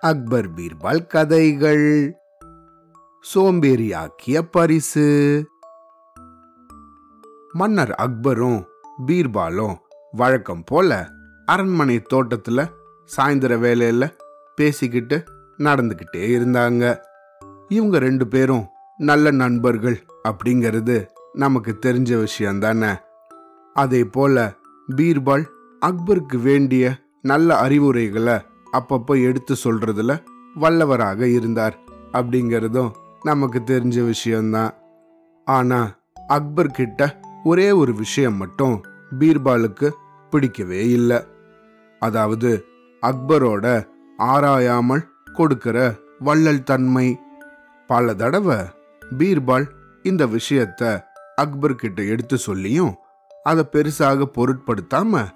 அக்பர் பீர்பால் கதைகள். சோம்பேறியாக்கிய பரிசு. மன்னர் அக்பரும் பீர்பாலும் வழக்கம் போல அரண்மனை தோட்டத்துல சாயந்தர வேலையில பேசிக்கிட்டு நடந்துக்கிட்டே இருந்தாங்க. இவங்க ரெண்டு பேரும் நல்ல நண்பர்கள் அப்படிங்கிறது நமக்கு தெரிஞ்ச விஷயம் தானே அதே போல பீர்பால் அக்பருக்கு வேண்டிய நல்ல அறிவுரைகளை அப்பப்போ எடுத்து சொல்றதுல வல்லவராக இருந்தார். அப்படிங்கிறதும் நமக்கு தெரிஞ்ச விஷயம்தான். ஆனா அக்பர் கிட்ட ஒரே ஒரு விஷயம் மட்டும் பீர்பாலுக்கு பிடிக்கவே இல்லை. அதாவது அக்பரோட ஆராயாமல் கொடுக்கிற வள்ளல் தன்மை. பல தடவை பீர்பால் இந்த விஷயத்த அக்பர் கிட்ட எடுத்து சொல்லியும் அதை பெருசாக பொருட்படுத்தாம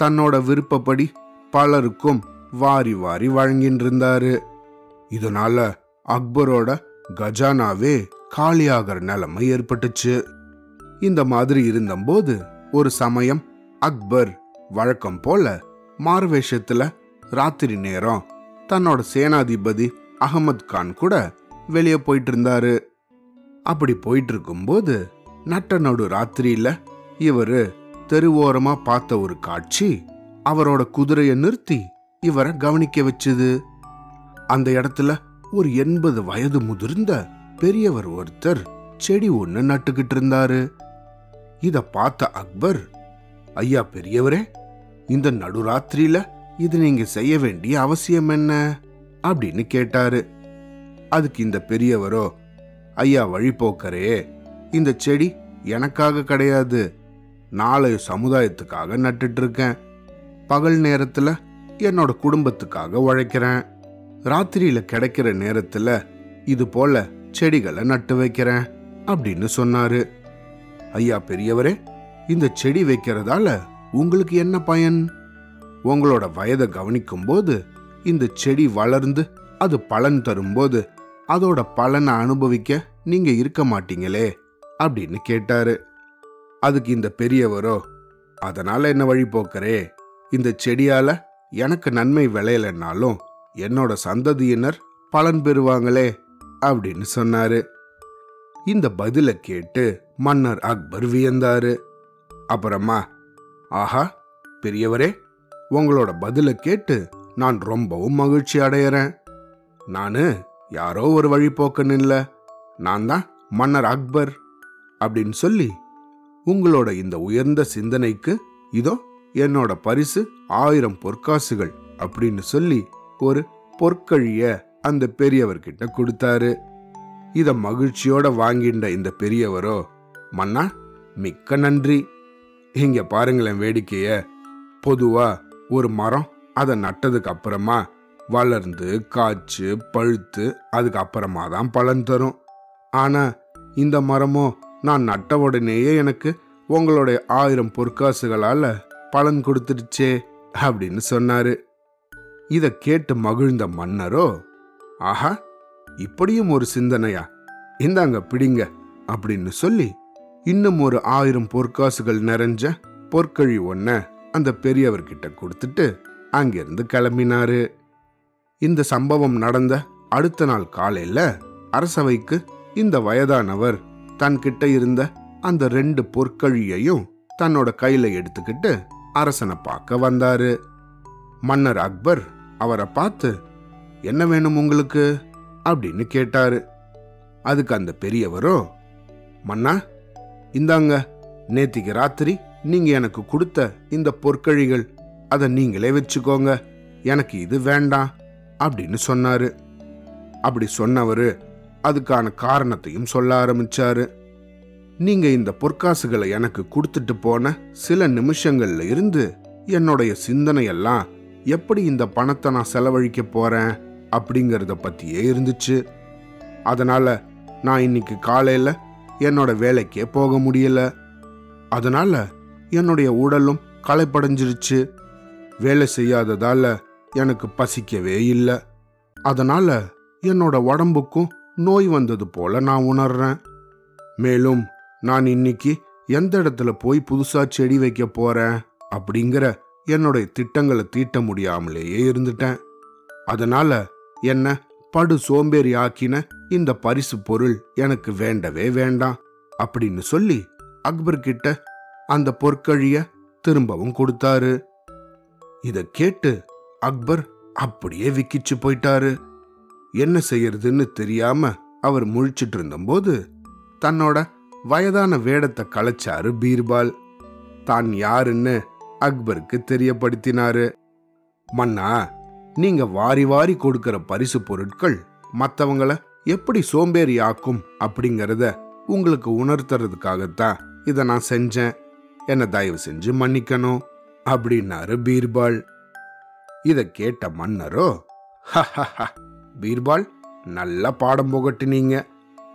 தன்னோட விருப்பப்படி பலருக்கும் வாரி வாரி வழங்கின்னு இருந்தாரு இதனால அக்பரோட கஜானாவே காலியாகிற நிலைமை ஏற்பட்டுச்சு. இந்த மாதிரி இருந்தபோது ஒரு சமயம் அக்பர் வழக்கம் போல மார்வேஷத்துல ராத்திரி நேரம் தன்னோட சேனாதிபதி அகமது கான் கூட வெளியே போயிட்டு இருந்தாரு அப்படி போயிட்டு இருக்கும்போது நட்ட நடு ராத்திரியில இவரு தெருவோரமா பார்த்த ஒரு காட்சி அவரோட குதிரையை நிறுத்தி இவரை கவனிக்க வச்சுது. அந்த இடத்துல ஒரு எண்பது வயது முதிர்ந்த பெரியவர் ஒருத்தர் செடி ஒண்ணு நட்டுக்கிட்டு இருந்தாரு. இத பார்த்த அக்பர் ஐயா பெரியவரே இந்த நடுராத்திரியில இது நீங்க செய்ய வேண்டிய அவசியம் என்ன? அப்படின்னு கேட்டாரு. அதுக்கு இந்த பெரியவரோ ஐயா வழிபோக்கரே இந்த செடி எனக்காக கிடையாது. நாளைய சமுதாயத்துக்காக நட்டுட்டு இருக்கேன் பகல் நேரத்தில் என்னோட குடும்பத்துக்காக உழைக்கிறேன். ராத்திரியில கிடைக்கிற நேரத்தில் இது போல செடிகளை நட்டு வைக்கிறேன் அப்படின்னு சொன்னாரு. ஐயா பெரியவரே இந்த செடி வைக்கிறதால உங்களுக்கு என்ன பயன்? உங்களோட வயதை கவனிக்கும் போது இந்த செடி வளர்ந்து அது பலன் தரும்போது அதோட பலனை அனுபவிக்க நீங்க இருக்க மாட்டீங்களே அப்படின்னு கேட்டாரு. அதுக்கு இந்த பெரியவரோ? அதனால என்ன வழி போக்கரே இந்த செடியால எனக்கு நன்மை விளையலைன்னாலும் என்னோட சந்ததியினர் பலன் பெறுவாங்களே அப்படின்னு சொன்னாரு. இந்த பதில கேட்டு மன்னர் அக்பர் வியந்தாரு. அப்புறமா ஆஹா பெரியவரே உங்களோட பதில கேட்டு நான் ரொம்பவும் மகிழ்ச்சி அடையிறேன். நானு யாரோ ஒரு வழிபோக்கன் இல்ல. நான் தான் மன்னர் அக்பர் அப்படின்னு சொல்லி உங்களோட இந்த உயர்ந்த சிந்தனைக்கு இதோ என்னோட பரிசு ஆயிரம் பொற்காசுகள் அப்படின்னு சொல்லி ஒரு பொற்கழிய அந்த பெரியவர்கிட்ட கொடுத்தாரு. இத மகிழ்ச்சியோட வாங்கிண்ட இந்த பெரியவரோ மன்னா மிக்க நன்றி. இங்க பாருங்களேன் வேடிக்கைய. பொதுவா ஒரு மரம் அதை நட்டதுக்கு அப்புறமா வளர்ந்து காய்ச்சு பழுத்து அதுக்கு அப்புறமா தான் பலன் தரும். ஆனா இந்த மரமோ நான் நட்ட உடனேயே எனக்கு உங்களுடைய ஆயிரம் பொற்காசுகளால் பலன் கொடுத்துடுச்சே அப்படின்னு சொன்னாரு. இதை கேட்டு மகிழ்ந்த மன்னரோ ஆஹா இப்படியும் ஒரு சிந்தனையா? இந்தாங்க பிடிங்க அப்படின்னு சொல்லி இன்னும் ஒரு ஆயிரம் பொற்காசுகள் நிறைஞ்ச பொற்கழி ஒன்ன அந்த பெரியவர்கிட்ட கொடுத்துட்டு அங்கிருந்து கிளம்பினாரு. இந்த சம்பவம் நடந்த அடுத்த நாள் காலையில அரசவைக்கு இந்த வயதானவர் தன்கிட்ட இருந்த அந்த ரெண்டு பொற்கழியையும் தன்னோட கையில எடுத்துக்கிட்டு அரசனை பார்க்க வந்தாரு. மன்னர் அக்பர் அவரை பார்த்து என்ன வேணும் உங்களுக்கு? அப்படின்னு கேட்டாரு. அதுக்கு அந்த பெரியவரோ மன்னா இந்தாங்க நேத்திக்கு ராத்திரி நீங்க எனக்கு கொடுத்த இந்த பொற்கழிகள் அதை நீங்களே வச்சுக்கோங்க எனக்கு இது வேண்டாம் அப்படின்னு சொன்னாரு. அப்படி சொன்னவரு அதுக்கான காரணத்தையும் சொல்ல ஆரம்பிச்சாரு. நீங்க இந்த பொற்காசுகளை எனக்கு கொடுத்துட்டு போன சில நிமிஷங்கள்ல இருந்து என்னுடைய சிந்தனையெல்லாம் எப்படி இந்த பணத்தை நான் செலவழிக்க போறேன் அப்படிங்கறத பத்தியே இருந்துச்சு. அதனால நான் இன்னைக்கு காலையில என்னோட வேலைக்கே போக முடியல. அதனால என்னுடைய உடலும் களைப்படைஞ்சிருச்சு. வேலை செய்யாததால எனக்கு பசிக்கவே இல்லை. அதனால என்னோட உடம்புக்கும் நோய் வந்தது போல நான் உணர்றேன். மேலும் நான் இன்னைக்கு எந்த இடத்துல போய் புதுசா செடி வைக்க போறேன் அப்படிங்கிற என்னுடைய திட்டங்களை தீட்ட முடியாமலேயே இருந்துட்டேன். அதனால என்ன படு சோம்பேறி ஆக்கின இந்த பரிசு பொருள் எனக்கு வேண்டவே வேண்டாம் அப்படின்னு சொல்லி அக்பர் கிட்ட அந்த பொற்கழிய திரும்பவும் கொடுத்தாரு. இத கேட்டு அக்பர் அப்படியே விக்கிச்சு போயிட்டாரு. என்ன செய்யறதுன்னு தெரியாம அவர் முழிச்சிட்டு இருந்தபோது தன்னோட வயதான வேடத்தை களைச்சாரு பீர்பால். தான் யாருன்னு அக்பருக்கு தெரியப்படுத்தினாரு. மன்னா நீங்க வாரி வாரி கொடுக்கிற பரிசு பொருட்கள் மத்தவங்கள எப்படி சோம்பேறி ஆக்கும் அப்படிங்கறத உங்களுக்கு உணர்த்துறதுக்காகத்தான் இதை நான் செஞ்சேன். என்ன தயவு செஞ்சு மன்னிக்கணும் அப்படின்னாரு பீர்பால். இத கேட்ட மன்னரோ ஹ பீர்பால் நல்ல பாடம் புகட்டினீங்க.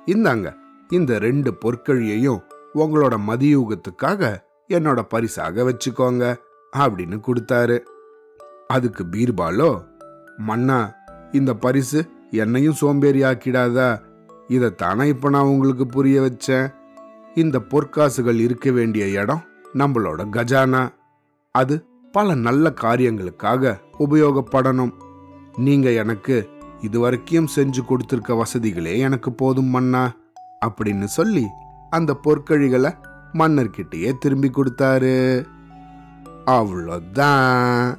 இந்தாங்க இந்த ரெண்டு பொற்கழியையும் உங்களோட மதியூகத்துக்காக என்னோட பரிசாக வச்சுக்கோங்க அப்படின்னு கொடுத்தாரு. அதுக்கு பீர்பாலோ மன்னா இந்த பரிசு என்னையும் சோம்பேறி ஆக்கிடாதா இதைத்தானே இப்ப நான் உங்களுக்கு புரிய வச்சேன்? இந்த பொற்காசுகள் இருக்க வேண்டிய இடம் நம்மளோட கஜானா. அது பல நல்ல காரியங்களுக்காக உபயோகப்படணும். நீங்க எனக்கு இதுவரைக்கும் செஞ்சு கொடுத்துருக்க வசதிகளே எனக்கு போதும் மன்னா அப்படின்னு சொல்லி அந்த பொற்கழிகளை மன்னர்கிட்டயே திரும்பி கொடுத்தாரு. அவ்வளோதான்.